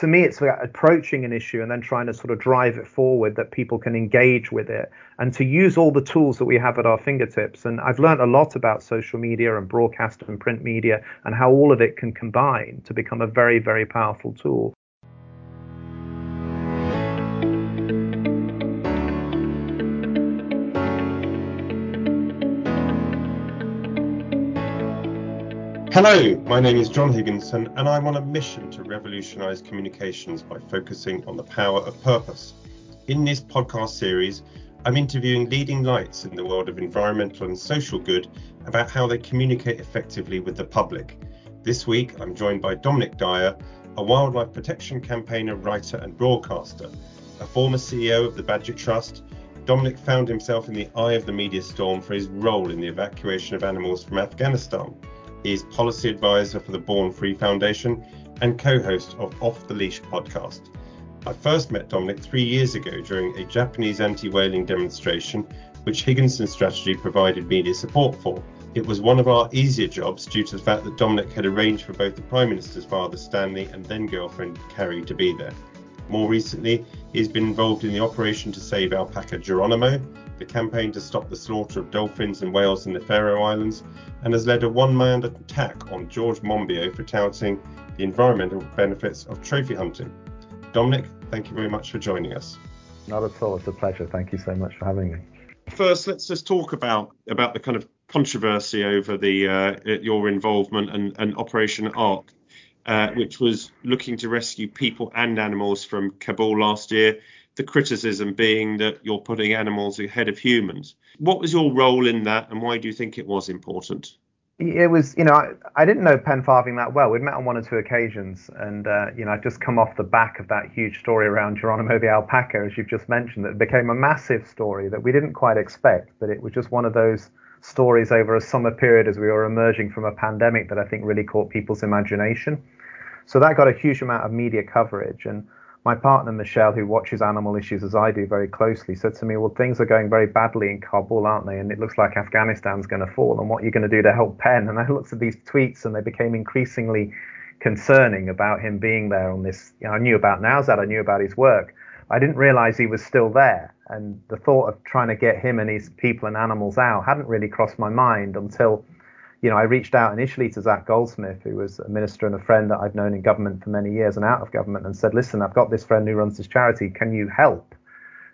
to me, it's about approaching an issue and then trying to sort of drive it forward that people can engage with it and to use all the tools that we have at our fingertips. And I've learned a lot about social media and broadcast and print media and how all of it can combine to become a very, very powerful tool. Hello, my name is John Higginson, and I'm on a mission to revolutionise communications by focusing on the power of purpose. In this podcast series, I'm interviewing leading lights in the world of environmental and social good about how they communicate effectively with the public. This week, I'm joined by Dominic Dyer, a wildlife protection campaigner, writer, and broadcaster. A former CEO of the Badger Trust, Dominic found himself in the eye of the media storm for his role in the evacuation of animals from Afghanistan. He is policy advisor for the Born Free Foundation and co host of Off the Leash podcast. I first met Dominic three years ago during a Japanese anti whaling demonstration, which Higginson Strategy provided media support for. It was one of our easier jobs due to the fact that Dominic had arranged for both the Prime Minister's father, Stanley, and then girlfriend, Carrie, to be there. More recently, he has been involved in the operation to save alpaca Geronimo, the campaign to stop the slaughter of dolphins and whales in the Faroe Islands, and has led a one man attack on George Monbiot for touting the environmental benefits of trophy hunting. Dominic, thank you very much for joining us. Not at all. It's a pleasure. Thank you so much for having me. First, let's just talk about about the kind of controversy over the uh, your involvement and, and Operation Ark, uh, which was looking to rescue people and animals from Kabul last year the criticism being that you're putting animals ahead of humans. What was your role in that, and why do you think it was important? It was, you know, I, I didn't know Pen Farthing that well. We'd met on one or two occasions, and uh, you know, I'd just come off the back of that huge story around Geronimo the alpaca, as you've just mentioned, that became a massive story that we didn't quite expect, but it was just one of those stories over a summer period as we were emerging from a pandemic that I think really caught people's imagination. So that got a huge amount of media coverage, and my partner Michelle, who watches animal issues as I do very closely, said to me, "Well, things are going very badly in Kabul, aren't they? And it looks like Afghanistan's going to fall. And what are you going to do to help Pen?" And I looked at these tweets, and they became increasingly concerning about him being there on this. You know, I knew about Nowzad, I knew about his work. I didn't realize he was still there, and the thought of trying to get him and his people and animals out hadn't really crossed my mind until you know, I reached out initially to Zac Goldsmith, who was a minister and a friend that I've known in government for many years and out of government, and said, "Listen, I've got this friend who runs this charity. Can you help?"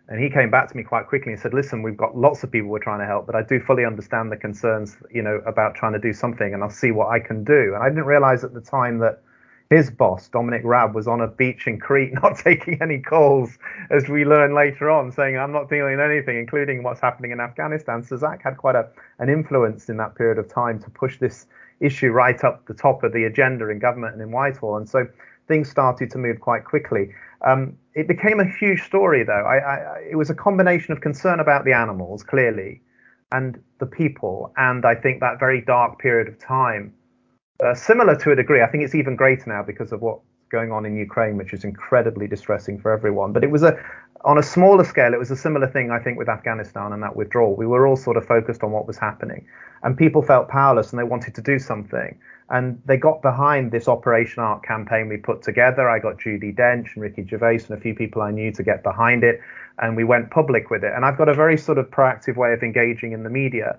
And he came back to me quite quickly and said, "Listen, we've got lots of people we're trying to help, but I do fully understand the concerns, you know, about trying to do something, and I'll see what I can do." And I didn't realize at the time that his boss, Dominic Raab, was on a beach in Crete not taking any calls, as we learn later on, saying, I'm not dealing anything, including what's happening in Afghanistan. So Zac had quite a, an influence in that period of time to push this issue right up the top of the agenda in government and in Whitehall. And so things started to move quite quickly. Um, it became a huge story, though. I, I, it was a combination of concern about the animals, clearly, and the people, and I think that very dark period of time uh, similar to a degree. I think it's even greater now because of what's going on in Ukraine, which is incredibly distressing for everyone. But it was a on a smaller scale, it was a similar thing, I think, with Afghanistan and that withdrawal. We were all sort of focused on what was happening, and people felt powerless and they wanted to do something. And they got behind this Operation Ark campaign we put together. I got Judi Dench and Ricky Gervais and a few people I knew to get behind it, and we went public with it. And I've got a very sort of proactive way of engaging in the media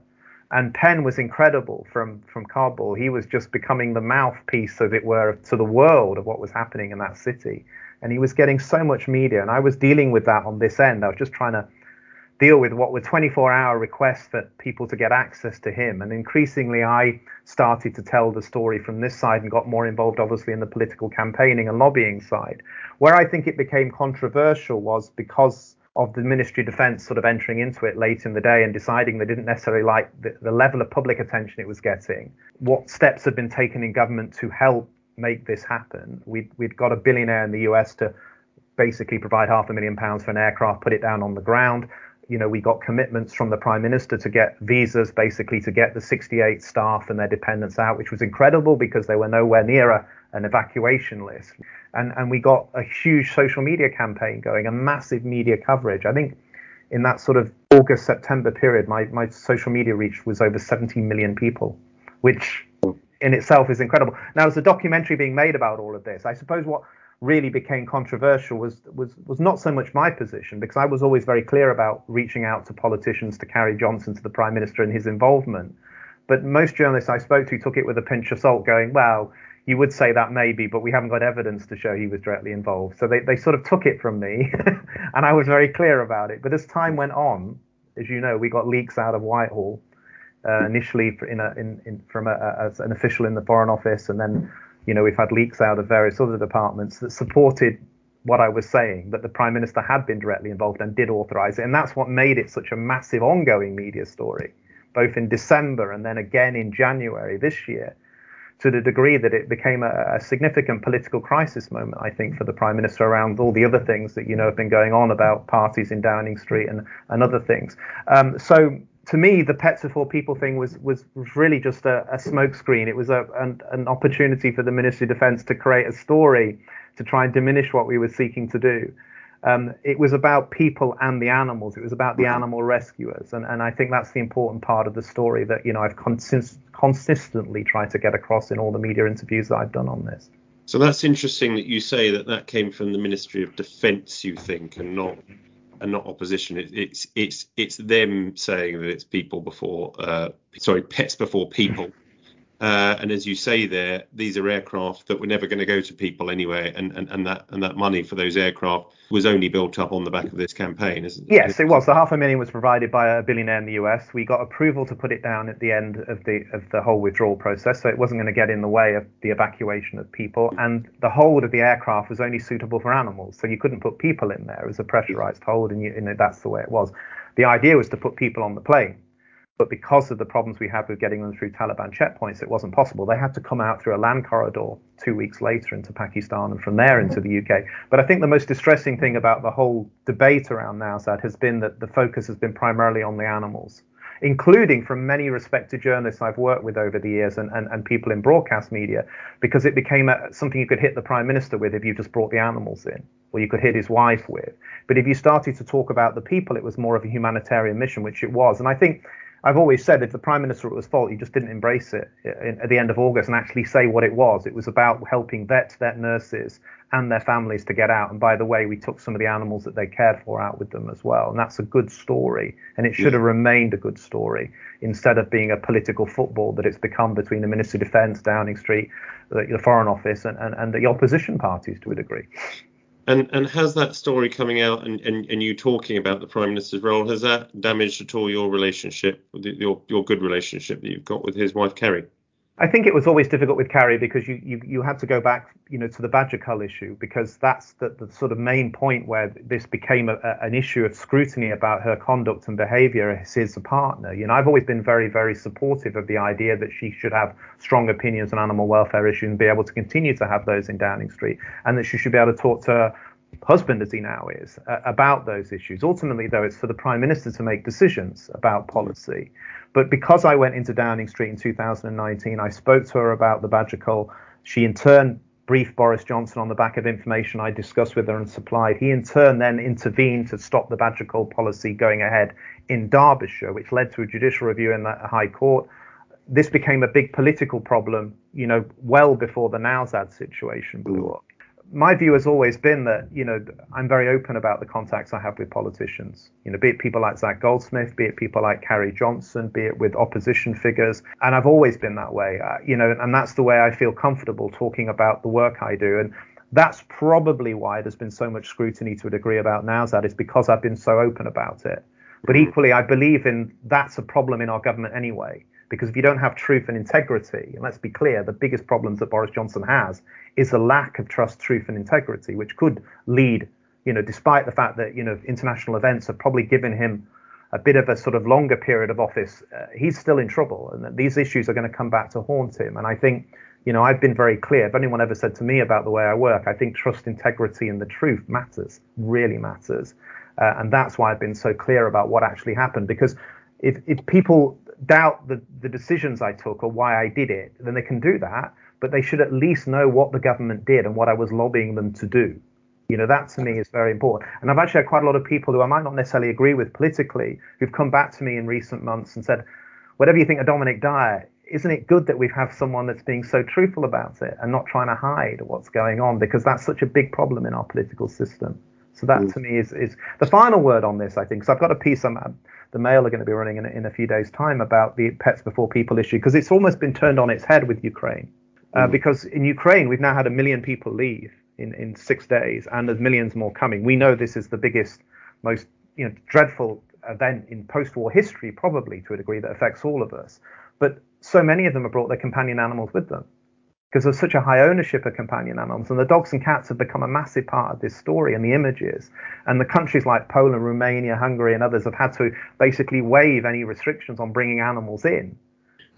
and Pen was incredible from from Kabul. He was just becoming the mouthpiece, as it were, to the world of what was happening in that city, and he was getting so much media. And I was dealing with that on this end. I was just trying to deal with what were 24-hour requests for people to get access to him, and increasingly I started to tell the story from this side and got more involved, obviously, in the political campaigning and lobbying side. Where I think it became controversial was because of the Ministry of Defence sort of entering into it late in the day and deciding they didn't necessarily like the, the, level of public attention it was getting, what steps had been taken in government to help make this happen. We'd, we'd got a billionaire in the US to basically provide half a million pounds for an aircraft, put it down on the ground. You know, we got commitments from the Prime Minister to get visas, basically to get the 68 staff and their dependents out, which was incredible because they were nowhere near a, an evacuation list and and we got a huge social media campaign going, a massive media coverage. I think in that sort of August September period, my my social media reach was over 17 million people, which in itself is incredible. Now there's a documentary being made about all of this. I suppose what really became controversial was was was not so much my position because I was always very clear about reaching out to politicians to Carrie Johnson to the prime minister and his involvement. But most journalists I spoke to took it with a pinch of salt, going, "Well, you would say that maybe, but we haven't got evidence to show he was directly involved." So they they sort of took it from me, and I was very clear about it. But as time went on, as you know, we got leaks out of Whitehall uh, initially in a, in, in, from a, a, an official in the Foreign Office, and then you know, we've had leaks out of various other departments that supported what I was saying, that the Prime Minister had been directly involved and did authorize it. And that's what made it such a massive ongoing media story, both in December and then again in January this year, to the degree that it became a, a significant political crisis moment, I think, for the Prime Minister around all the other things that, you know, have been going on about parties in Downing Street and, and other things. Um, so to me, the pets before people thing was was, really just a, a smokescreen. It was a, an, an opportunity for the Ministry of Defence to create a story to try and diminish what we were seeking to do. Um, it was about people and the animals. It was about the animal rescuers, and, and I think that's the important part of the story that you know I've consist- consistently tried to get across in all the media interviews that I've done on this. So that's interesting that you say that that came from the Ministry of Defence, you think, and not and not opposition. It, it's it's it's them saying that it's people before uh, sorry pets before people, uh, and as you say there, these are aircraft that were never going to go to people anyway, and, and, and that and that money for those aircraft was only built up on the back of this campaign, isn't it? Yes, it was. The half a million was provided by a billionaire in the US. We got approval to put it down at the end of the of the whole withdrawal process, so it wasn't going to get in the way of the evacuation of people. And the hold of the aircraft was only suitable for animals, so you couldn't put people in there. It was a pressurized hold, and, you, and that's the way it was. The idea was to put people on the plane but because of the problems we had with getting them through Taliban checkpoints, it wasn't possible. They had to come out through a land corridor two weeks later into Pakistan and from there into the UK. But I think the most distressing thing about the whole debate around Nowzad has been that the focus has been primarily on the animals, including from many respected journalists I've worked with over the years and, and, and people in broadcast media, because it became a, something you could hit the prime minister with if you just brought the animals in, or you could hit his wife with. But if you started to talk about the people, it was more of a humanitarian mission, which it was. And I think I've always said if the prime minister was fault, he just didn't embrace it uh, at the end of August and actually say what it was. It was about helping vets, vet nurses, and their families to get out. And by the way, we took some of the animals that they cared for out with them as well. And that's a good story. And it should have remained a good story instead of being a political football that it's become between the Ministry of Defence, Downing Street, the, the Foreign Office, and, and, and the opposition parties to a degree. And and has that story coming out and, and, and you talking about the prime minister's role has that damaged at all your relationship, your your good relationship that you've got with his wife Carrie? I think it was always difficult with Carrie because you, you, you had to go back, you know, to the Badger Cull issue because that's the, the sort of main point where this became a, a, an issue of scrutiny about her conduct and behaviour as his partner. You know, I've always been very, very supportive of the idea that she should have strong opinions on animal welfare issues and be able to continue to have those in Downing Street, and that she should be able to talk to her husband, as he now is, uh, about those issues. Ultimately, though, it's for the Prime Minister to make decisions about policy. But because I went into Downing Street in 2019, I spoke to her about the Badger Cull. She in turn briefed Boris Johnson on the back of information I discussed with her and supplied. He in turn then intervened to stop the Badger Cull policy going ahead in Derbyshire, which led to a judicial review in the High Court. This became a big political problem, you know, well before the Nowzad situation blew up my view has always been that you know I'm very open about the contacts I have with politicians. You know, be it people like Zac Goldsmith, be it people like Carrie Johnson, be it with opposition figures, and I've always been that way. Uh, you know, and that's the way I feel comfortable talking about the work I do. And that's probably why there's been so much scrutiny to a degree about Nowzad is because I've been so open about it. But mm-hmm. equally, I believe in that's a problem in our government anyway. Because if you don't have truth and integrity, and let's be clear, the biggest problems that Boris Johnson has is a lack of trust, truth, and integrity, which could lead, you know, despite the fact that you know international events have probably given him a bit of a sort of longer period of office, uh, he's still in trouble, and that these issues are going to come back to haunt him. And I think, you know, I've been very clear. If anyone ever said to me about the way I work, I think trust, integrity, and the truth matters, really matters, uh, and that's why I've been so clear about what actually happened. Because if if people doubt the the decisions I took or why I did it, then they can do that but they should at least know what the government did and what I was lobbying them to do. You know, that to me is very important. And I've actually had quite a lot of people who I might not necessarily agree with politically who've come back to me in recent months and said, whatever you think of Dominic Dyer, isn't it good that we have someone that's being so truthful about it and not trying to hide what's going on because that's such a big problem in our political system. So that mm. to me is, is the final word on this, I think. So I've got a piece on the Mail are going to be running in, in a few days' time about the pets before people issue because it's almost been turned on its head with Ukraine. Uh, mm. Because in Ukraine, we've now had a million people leave in, in six days, and there's millions more coming. We know this is the biggest, most you know, dreadful event in post-war history, probably to a degree that affects all of us. But so many of them have brought their companion animals with them because there's such a high ownership of companion animals. And the dogs and cats have become a massive part of this story and the images. And the countries like Poland, Romania, Hungary, and others have had to basically waive any restrictions on bringing animals in.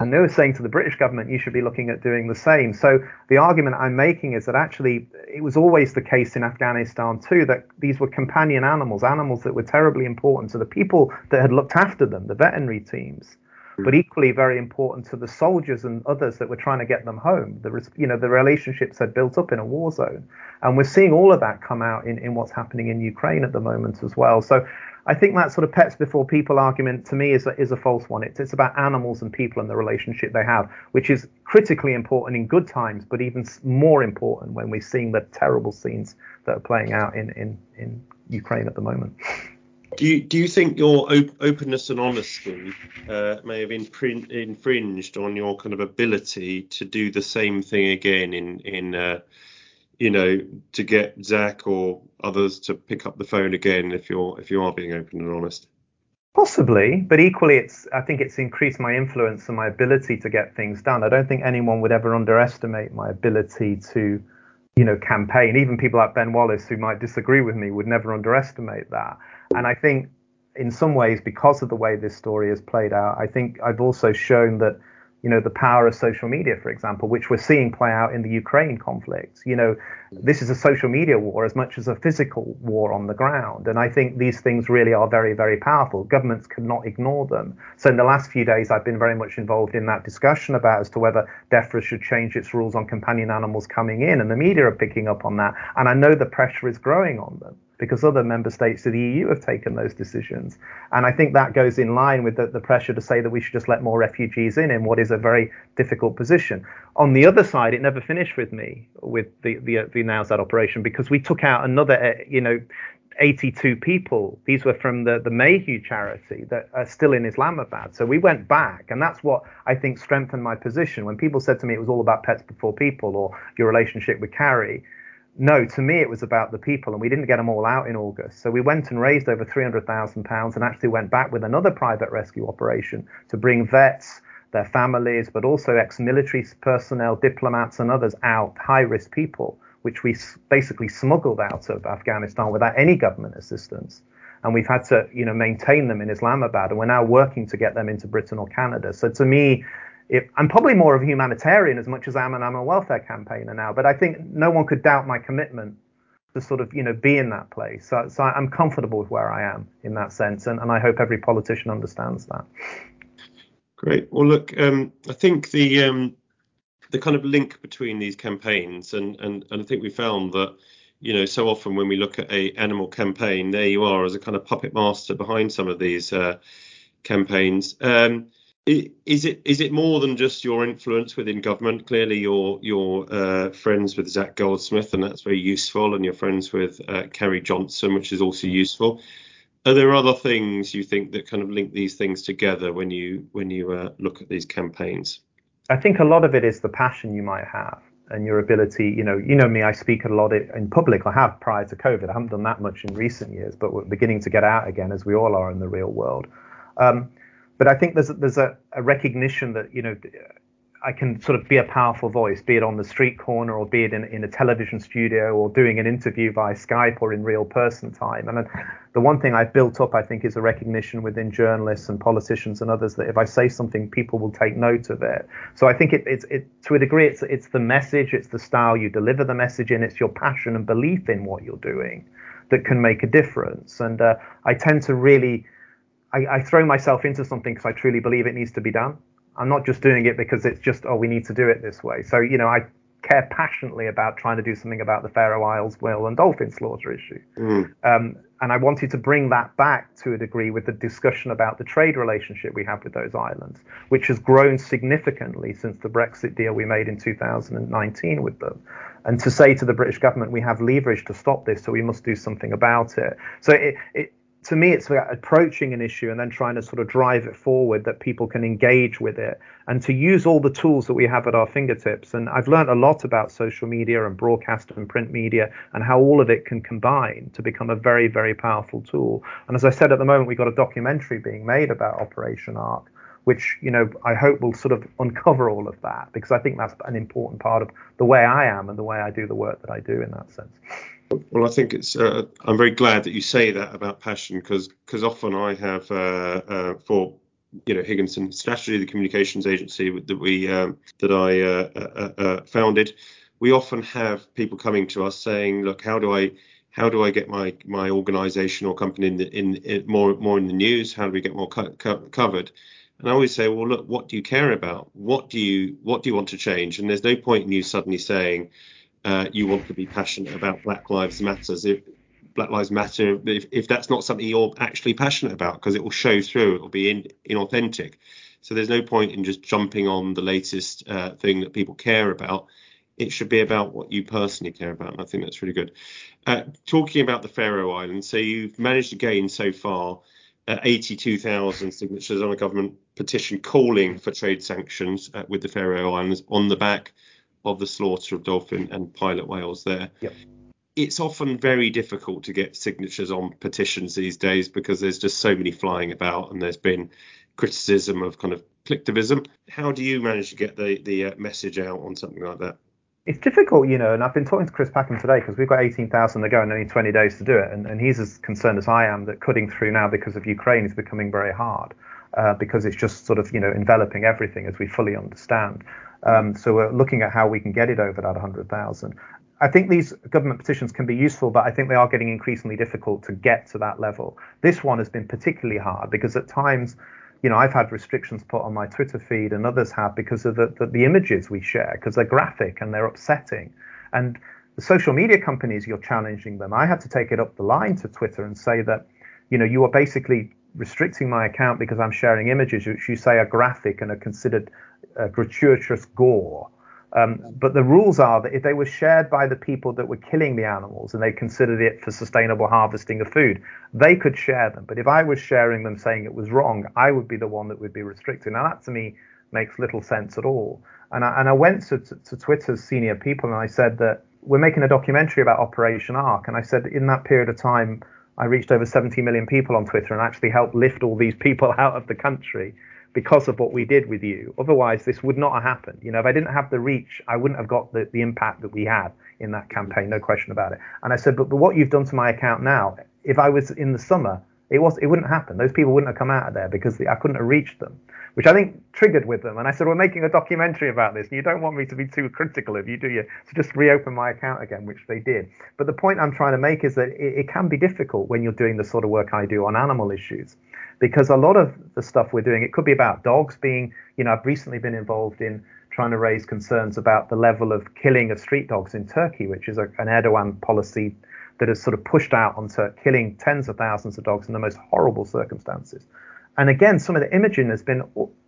And they were saying to the British government, you should be looking at doing the same. So the argument I'm making is that actually it was always the case in Afghanistan too that these were companion animals, animals that were terribly important to the people that had looked after them, the veterinary teams Mm. but equally very important to the soldiers and others that were trying to get them home. The you know the relationships had built up in a war zone, and we're seeing all of that come out in, in what's happening in Ukraine at the moment as well. So I think that sort of pets before people argument to me is a, is a false one. It's it's about animals and people and the relationship they have, which is critically important in good times, but even more important when we're seeing the terrible scenes that are playing out in in in Ukraine at the moment. Do you do you think your op- openness and honesty uh, may have infringed on your kind of ability to do the same thing again in in uh, you know to get Zac or others to pick up the phone again if you're if you are being open and honest? Possibly, but equally, it's I think it's increased my influence and my ability to get things done. I don't think anyone would ever underestimate my ability to you know campaign. Even people like Ben Wallace who might disagree with me would never underestimate that. And I think in some ways, because of the way this story has played out, I think I've also shown that, you know, the power of social media, for example, which we're seeing play out in the Ukraine conflict. You know, this is a social media war as much as a physical war on the ground. And I think these things really are very, very powerful. Governments cannot ignore them. So in the last few days, I've been very much involved in that discussion about as to whether DEFRA should change its rules on companion animals coming in. And the media are picking up on that. And I know the pressure is growing on them because other member states of the EU have taken those decisions. And I think that goes in line with the, the, pressure to say that we should just let more refugees in in what is a very difficult position. On the other side, it never finished with me with the the, the Nowzad operation because we took out another, uh, you know, 82 people. These were from the, the Mayhew charity that are still in Islamabad. So we went back, and that's what I think strengthened my position. When people said to me it was all about pets before people or your relationship with Carrie, no, to me it was about the people, and we didn't get them all out in August. So we went and raised over three hundred thousand pounds, and actually went back with another private rescue operation to bring vets, their families, but also ex-military personnel, diplomats, and others out, high-risk people, which we basically smuggled out of Afghanistan without any government assistance. And we've had to, you know, maintain them in Islamabad, and we're now working to get them into Britain or Canada. So to me, I'm probably more of a humanitarian as much as I am an animal welfare campaigner now, but I think no one could doubt my commitment to sort of you know be in that place. So, so I'm comfortable with where I am in that sense, and, and I hope every politician understands that. Great. Well, look, um, I think the um, the kind of link between these campaigns, and, and and I think we found that you know so often when we look at a animal campaign, there you are as a kind of puppet master behind some of these uh, campaigns. Um, is it is it more than just your influence within government? Clearly, you're you're uh, friends with Zac Goldsmith, and that's very useful. And you're friends with uh, Carrie Johnson, which is also useful. Are there other things you think that kind of link these things together when you when you uh, look at these campaigns? I think a lot of it is the passion you might have and your ability. You know, you know me. I speak a lot in public. I have prior to COVID. I haven't done that much in recent years, but we're beginning to get out again, as we all are in the real world. Um, but I think there's a, there's a, a recognition that you know I can sort of be a powerful voice, be it on the street corner or be it in, in a television studio or doing an interview via Skype or in real person time. And the one thing I've built up, I think, is a recognition within journalists and politicians and others that if I say something, people will take note of it. So I think it, it's it, to a degree, it's it's the message, it's the style you deliver the message in, it's your passion and belief in what you're doing that can make a difference. And uh, I tend to really I, I throw myself into something because I truly believe it needs to be done. I'm not just doing it because it's just oh we need to do it this way. So you know I care passionately about trying to do something about the Faroe Isles whale and dolphin slaughter issue. Mm. Um, and I wanted to bring that back to a degree with the discussion about the trade relationship we have with those islands, which has grown significantly since the Brexit deal we made in 2019 with them. And to say to the British government, we have leverage to stop this, so we must do something about it. So it, it to me, it's about approaching an issue and then trying to sort of drive it forward that people can engage with it and to use all the tools that we have at our fingertips. And I've learned a lot about social media and broadcast and print media and how all of it can combine to become a very, very powerful tool. And as I said at the moment, we've got a documentary being made about Operation Ark, which, you know, I hope will sort of uncover all of that because I think that's an important part of the way I am and the way I do the work that I do in that sense. Well, I think it's. Uh, I'm very glad that you say that about passion because because often I have uh, uh, for you know Higginson Strategy, the communications agency that we um, that I uh, uh, uh, founded. We often have people coming to us saying, "Look, how do I how do I get my my organisation or company in, the, in, in, more more in the news? How do we get more co- co- covered?" And I always say, "Well, look, what do you care about? What do you what do you want to change?" And there's no point in you suddenly saying uh, you want to be passionate about Black Lives Matters. If Black Lives Matter, if, if that's not something you're actually passionate about, because it will show through, it will be in, inauthentic. So there's no point in just jumping on the latest uh, thing that people care about. It should be about what you personally care about, and I think that's really good. Uh, talking about the Faroe Islands, so you've managed to gain so far uh, 82,000 signatures on a government petition calling for trade sanctions uh, with the Faroe Islands on the back of the slaughter of dolphin and pilot whales there. Yep. It's often very difficult to get signatures on petitions these days because there's just so many flying about and there's been criticism of kind of collectivism. How do you manage to get the, the uh, message out on something like that? It's difficult, you know, and I've been talking to Chris Packham today because we've got 18,000 to go and only 20 days to do it. And, and he's as concerned as I am that cutting through now because of Ukraine is becoming very hard uh, because it's just sort of, you know, enveloping everything as we fully understand. Um, so we're looking at how we can get it over that 100,000. I think these government petitions can be useful, but I think they are getting increasingly difficult to get to that level. This one has been particularly hard because at times, you know, I've had restrictions put on my Twitter feed and others have because of the, the, the images we share, because they're graphic and they're upsetting. And the social media companies, you're challenging them. I had to take it up the line to Twitter and say that, you know, you are basically restricting my account because I'm sharing images which you say are graphic and are considered uh, gratuitous gore. Um, but the rules are that if they were shared by the people that were killing the animals and they considered it for sustainable harvesting of food, they could share them. But if I was sharing them saying it was wrong, I would be the one that would be restricted. Now that to me makes little sense at all. And I, and I went to, to, to Twitter's senior people and I said that we're making a documentary about Operation Ark. And I said in that period of time, I reached over 70 million people on Twitter and actually helped lift all these people out of the country because of what we did with you. Otherwise, this would not have happened. You know, if I didn't have the reach, I wouldn't have got the, the impact that we had in that campaign, no question about it. And I said, but, but what you've done to my account now, if I was in the summer, it was it wouldn't happen. Those people wouldn't have come out of there because the, I couldn't have reached them, which I think triggered with them. And I said, we're making a documentary about this, and you don't want me to be too critical of you, do you? So just reopen my account again, which they did. But the point I'm trying to make is that it, it can be difficult when you're doing the sort of work I do on animal issues because a lot of the stuff we're doing, it could be about dogs being, you know, I've recently been involved in trying to raise concerns about the level of killing of street dogs in Turkey, which is a, an Erdogan policy that has sort of pushed out onto killing tens of thousands of dogs in the most horrible circumstances. And again, some of the imaging has been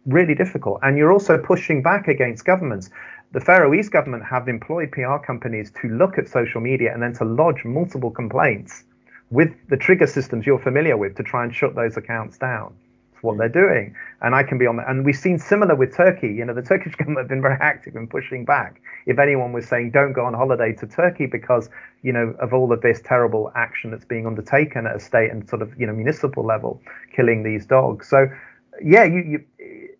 really difficult. And you're also pushing back against governments. The Faroese government have employed PR companies to look at social media and then to lodge multiple complaints with the trigger systems you're familiar with to try and shut those accounts down. It's what they're doing. And I can be on that. And we've seen similar with Turkey. You know, the Turkish government have been very active in pushing back. If anyone was saying, don't go on holiday to Turkey because, you know, of all of this terrible action that's being undertaken at a state and sort of, you know, municipal level, killing these dogs. So, yeah, you, you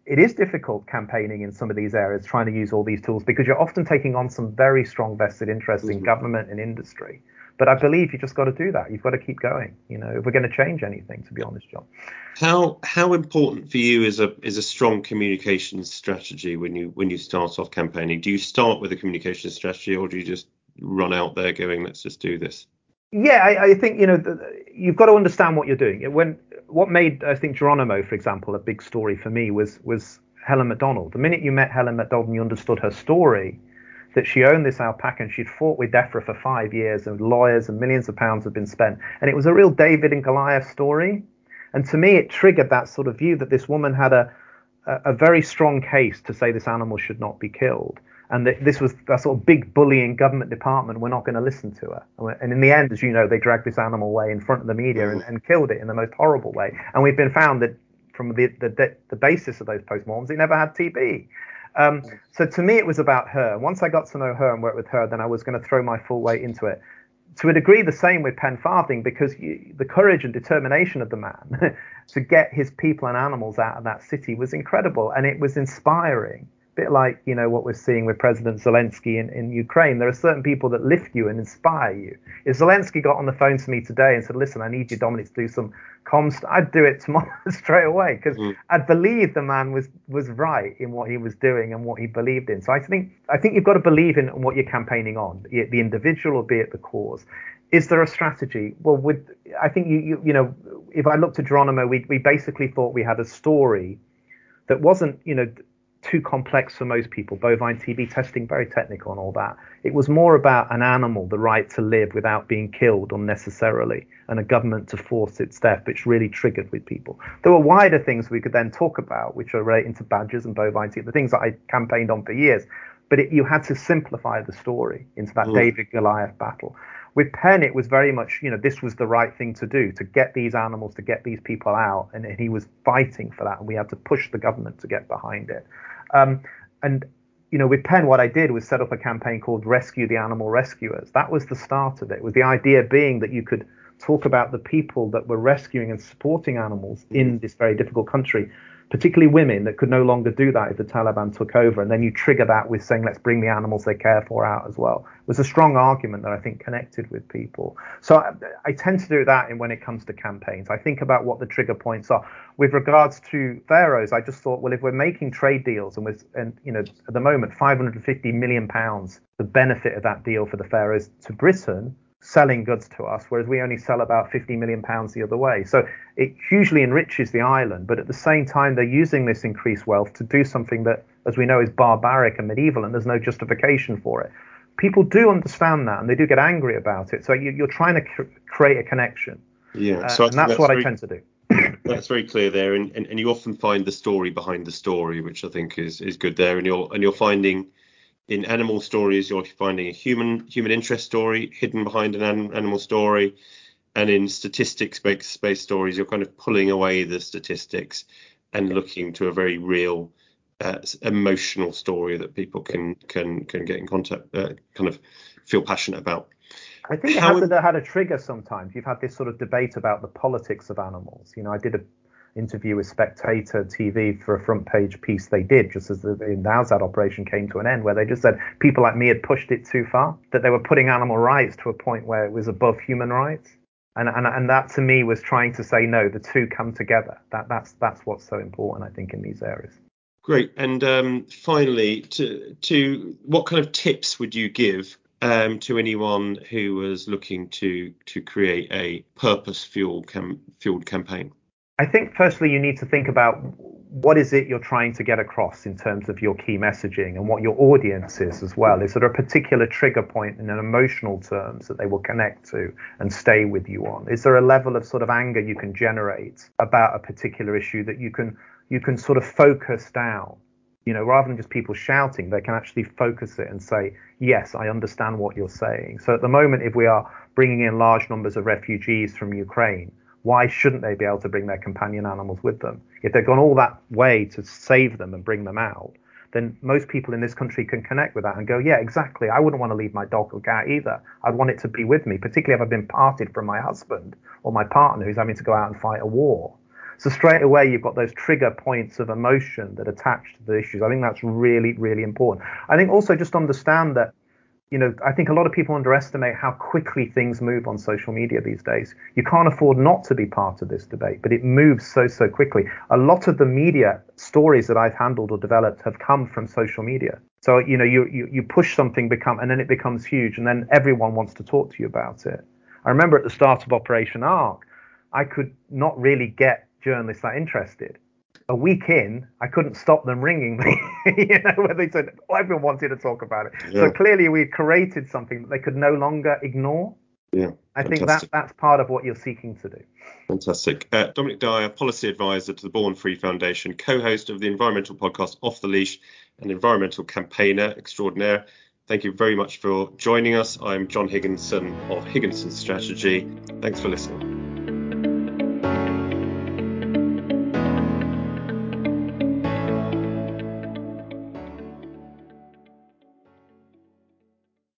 it is difficult campaigning in some of these areas, trying to use all these tools because you're often taking on some very strong vested interests mm-hmm. in government and industry. But I believe you just got to do that. You've got to keep going. You know, if we're going to change anything, to be honest, John. How how important for you is a is a strong communication strategy when you when you start off campaigning? Do you start with a communication strategy, or do you just run out there going, let's just do this? Yeah, I, I think you know the, you've got to understand what you're doing. When what made I think Geronimo, for example, a big story for me was was Helen McDonald. The minute you met Helen McDonald and you understood her story, that she owned this alpaca and she'd fought with DEFRA for five years and lawyers and millions of pounds had been spent. And it was a real David and Goliath story. And to me, it triggered that sort of view that this woman had a, a, very strong case to say this animal should not be killed. And that this was a sort of big bullying government department. We're not going to listen to her. And in the end, as you know, they dragged this animal away in front of the media and, and killed it in the most horrible way. And we've been found that from the, the, the basis of those postmortems, it never had TB. Um, so to me, it was about her. Once I got to know her and work with her, then I was going to throw my full weight into it. To a degree, the same with pen farthing, because you, the courage and determination of the man to get his people and animals out of that city was incredible, and it was inspiring bit like you know what we're seeing with President Zelensky in, in Ukraine. There are certain people that lift you and inspire you. If Zelensky got on the phone to me today and said, "Listen, I need you, Dominic, to do some comms," I'd do it tomorrow straight away because mm. I believe the man was was right in what he was doing and what he believed in. So I think I think you've got to believe in what you're campaigning on, be it the individual or be it the cause. Is there a strategy? Well, with I think you you, you know if I looked at Geronimo, we we basically thought we had a story that wasn't you know too complex for most people. Bovine TB testing, very technical and all that. It was more about an animal, the right to live without being killed unnecessarily, and a government to force its death, which really triggered with people. There were wider things we could then talk about, which are relating to badgers and bovine TB, the things that I campaigned on for years. But it, you had to simplify the story into that mm. David Goliath battle. With Pen, it was very much, you know, this was the right thing to do to get these animals, to get these people out, and he was fighting for that, and we had to push the government to get behind it. Um, and you know, with Pen, what I did was set up a campaign called Rescue the Animal Rescuers. That was the start of it. With the idea being that you could talk about the people that were rescuing and supporting animals in this very difficult country, particularly women that could no longer do that if the Taliban took over. And then you trigger that with saying, let's bring the animals they care for out as well. It was a strong argument that I think connected with people. So I, I tend to do that in, when it comes to campaigns. I think about what the trigger points are. With regards to Faroes, I just thought, well, if we're making trade deals and with, and you know, at the moment, 550 million pounds, the benefit of that deal for the Faroes to Britain, selling goods to us, whereas we only sell about 50 million pounds the other way. So it hugely enriches the island, but at the same time, they're using this increased wealth to do something that, as we know, is barbaric and medieval, and there's no justification for it. People do understand that, and they do get angry about it. So you, are trying to cr- create a connection. Yeah, uh, so and that's, that's what very, I tend to do. that's very clear there, and, and, and you often find the story behind the story, which I think is is good there, and you're and you're finding in animal stories, you're finding a human human interest story hidden behind an animal story, and in statistics based stories, you're kind of pulling away the statistics and looking to a very real uh, emotional story that people can can can get in contact, uh, kind of feel passionate about. I think it has had a trigger sometimes. You've had this sort of debate about the politics of animals. You know, I did a interview with Spectator TV for a front page piece they did just as the, the Nowzad operation came to an end, where they just said people like me had pushed it too far, that they were putting animal rights to a point where it was above human rights. And, and, and that to me was trying to say no, the two come together. That that's that's what's so important, I think, in these areas. Great. And um, finally, to to what kind of tips would you give um, to anyone who was looking to to create a purpose cam- fueled campaign? I think firstly you need to think about what is it you're trying to get across in terms of your key messaging and what your audience is as well. Is there a particular trigger point in an emotional terms that they will connect to and stay with you on? Is there a level of sort of anger you can generate about a particular issue that you can you can sort of focus down? You know, rather than just people shouting, they can actually focus it and say, "Yes, I understand what you're saying." So at the moment, if we are bringing in large numbers of refugees from Ukraine, why shouldn't they be able to bring their companion animals with them? If they've gone all that way to save them and bring them out, then most people in this country can connect with that and go, yeah, exactly. I wouldn't want to leave my dog or cat either. I'd want it to be with me, particularly if I've been parted from my husband or my partner who's having to go out and fight a war. So straight away, you've got those trigger points of emotion that attach to the issues. I think that's really, really important. I think also just understand that you know, I think a lot of people underestimate how quickly things move on social media these days. You can't afford not to be part of this debate, but it moves so, so quickly. A lot of the media stories that I've handled or developed have come from social media. So, you know, you, you, you push something become, and then it becomes huge and then everyone wants to talk to you about it. I remember at the start of Operation Ark, I could not really get journalists that interested a week in, I couldn't stop them ringing me. you know, where they said, oh, everyone wanted to talk about it. Yeah. So clearly, we created something that they could no longer ignore. Yeah, I think that that's part of what you're seeking to do. Fantastic. Uh, Dominic Dyer, policy advisor to the Born Free Foundation, co-host of the environmental podcast Off the Leash, and environmental campaigner extraordinaire. Thank you very much for joining us. I'm John Higginson of Higginson Strategy. Thanks for listening.